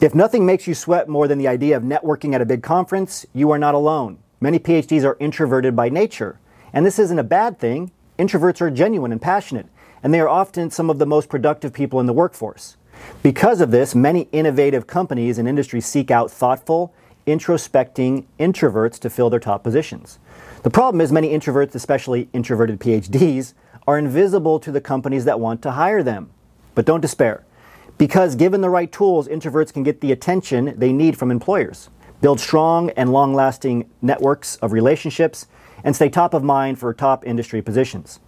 If nothing makes you sweat more than the idea of networking at a big conference, you are not alone. Many PhDs are introverted by nature. And this isn't a bad thing. Introverts are genuine and passionate, and they are often some of the most productive people in the workforce. Because of this, many innovative companies and industries seek out thoughtful, introspecting introverts to fill their top positions. The problem is, many introverts, especially introverted PhDs, are invisible to the companies that want to hire them. But don't despair, because given the right tools, introverts can get the attention they need from employers, build strong and long lasting networks of relationships, and stay top of mind for top industry positions.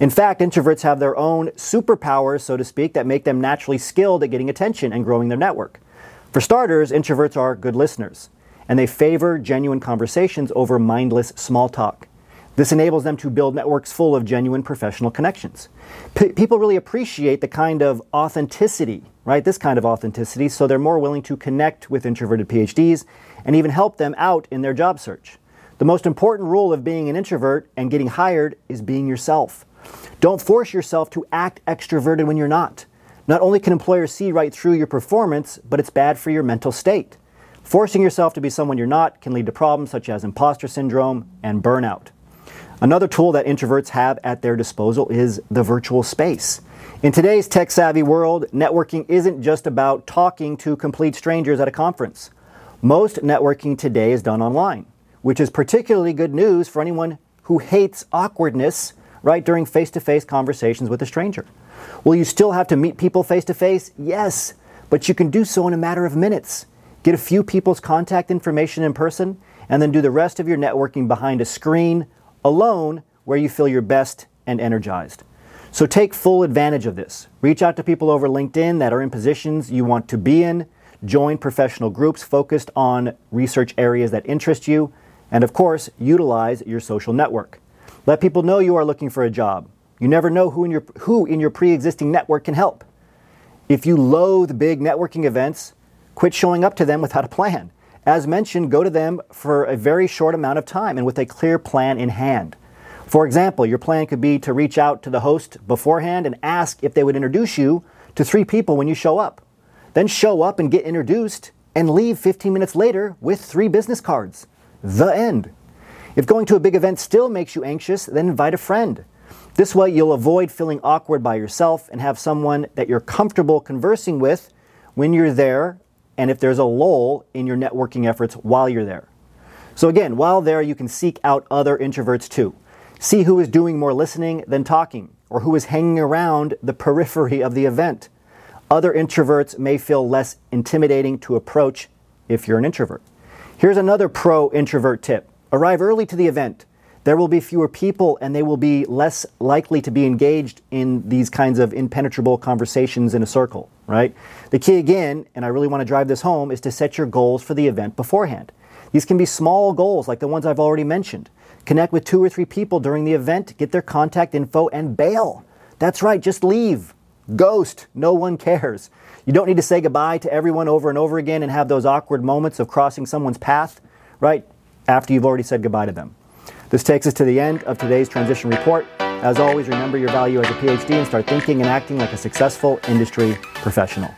In fact, introverts have their own superpowers, so to speak, that make them naturally skilled at getting attention and growing their network. For starters, introverts are good listeners, and they favor genuine conversations over mindless small talk. This enables them to build networks full of genuine professional connections. P- people really appreciate the kind of authenticity, right? This kind of authenticity, so they're more willing to connect with introverted PhDs and even help them out in their job search. The most important rule of being an introvert and getting hired is being yourself. Don't force yourself to act extroverted when you're not. Not only can employers see right through your performance, but it's bad for your mental state. Forcing yourself to be someone you're not can lead to problems such as imposter syndrome and burnout. Another tool that introverts have at their disposal is the virtual space. In today's tech savvy world, networking isn't just about talking to complete strangers at a conference. Most networking today is done online which is particularly good news for anyone who hates awkwardness right during face to face conversations with a stranger. Will you still have to meet people face to face? Yes, but you can do so in a matter of minutes. Get a few people's contact information in person, and then do the rest of your networking behind a screen alone where you feel your best and energized. So take full advantage of this. Reach out to people over LinkedIn that are in positions you want to be in. Join professional groups focused on research areas that interest you and of course, utilize your social network. Let people know you are looking for a job. You never know who in your, who in your pre existing network can help. If you loathe big networking events, quit showing up to them without a plan. As mentioned, go to them for a very short amount of time and with a clear plan in hand. For example, your plan could be to reach out to the host beforehand and ask if they would introduce you to three people when you show up. Then show up and get introduced and leave 15 minutes later with three business cards the end. If going to a big event still makes you anxious, then invite a friend. This way, you'll avoid feeling awkward by yourself and have someone that you're comfortable conversing with when you're there and if there's a lull in your networking efforts while you're there. So, again, while there, you can seek out other introverts too. See who is doing more listening than talking, or who is hanging around the periphery of the event. Other introverts may feel less intimidating to approach if you're an introvert. Here's another pro introvert tip arrive early to the event. There will be fewer people and they will be less likely to be engaged in these kinds of impenetrable conversations in a circle, right? The key again, and I really want to drive this home, is to set your goals for the event beforehand. These can be small goals like the ones I've already mentioned. Connect with two or three people during the event, get their contact info, and bail. That's right, just leave. Ghost. No one cares. You don't need to say goodbye to everyone over and over again and have those awkward moments of crossing someone's path, right, after you've already said goodbye to them. This takes us to the end of today's transition report. As always, remember your value as a PhD and start thinking and acting like a successful industry professional.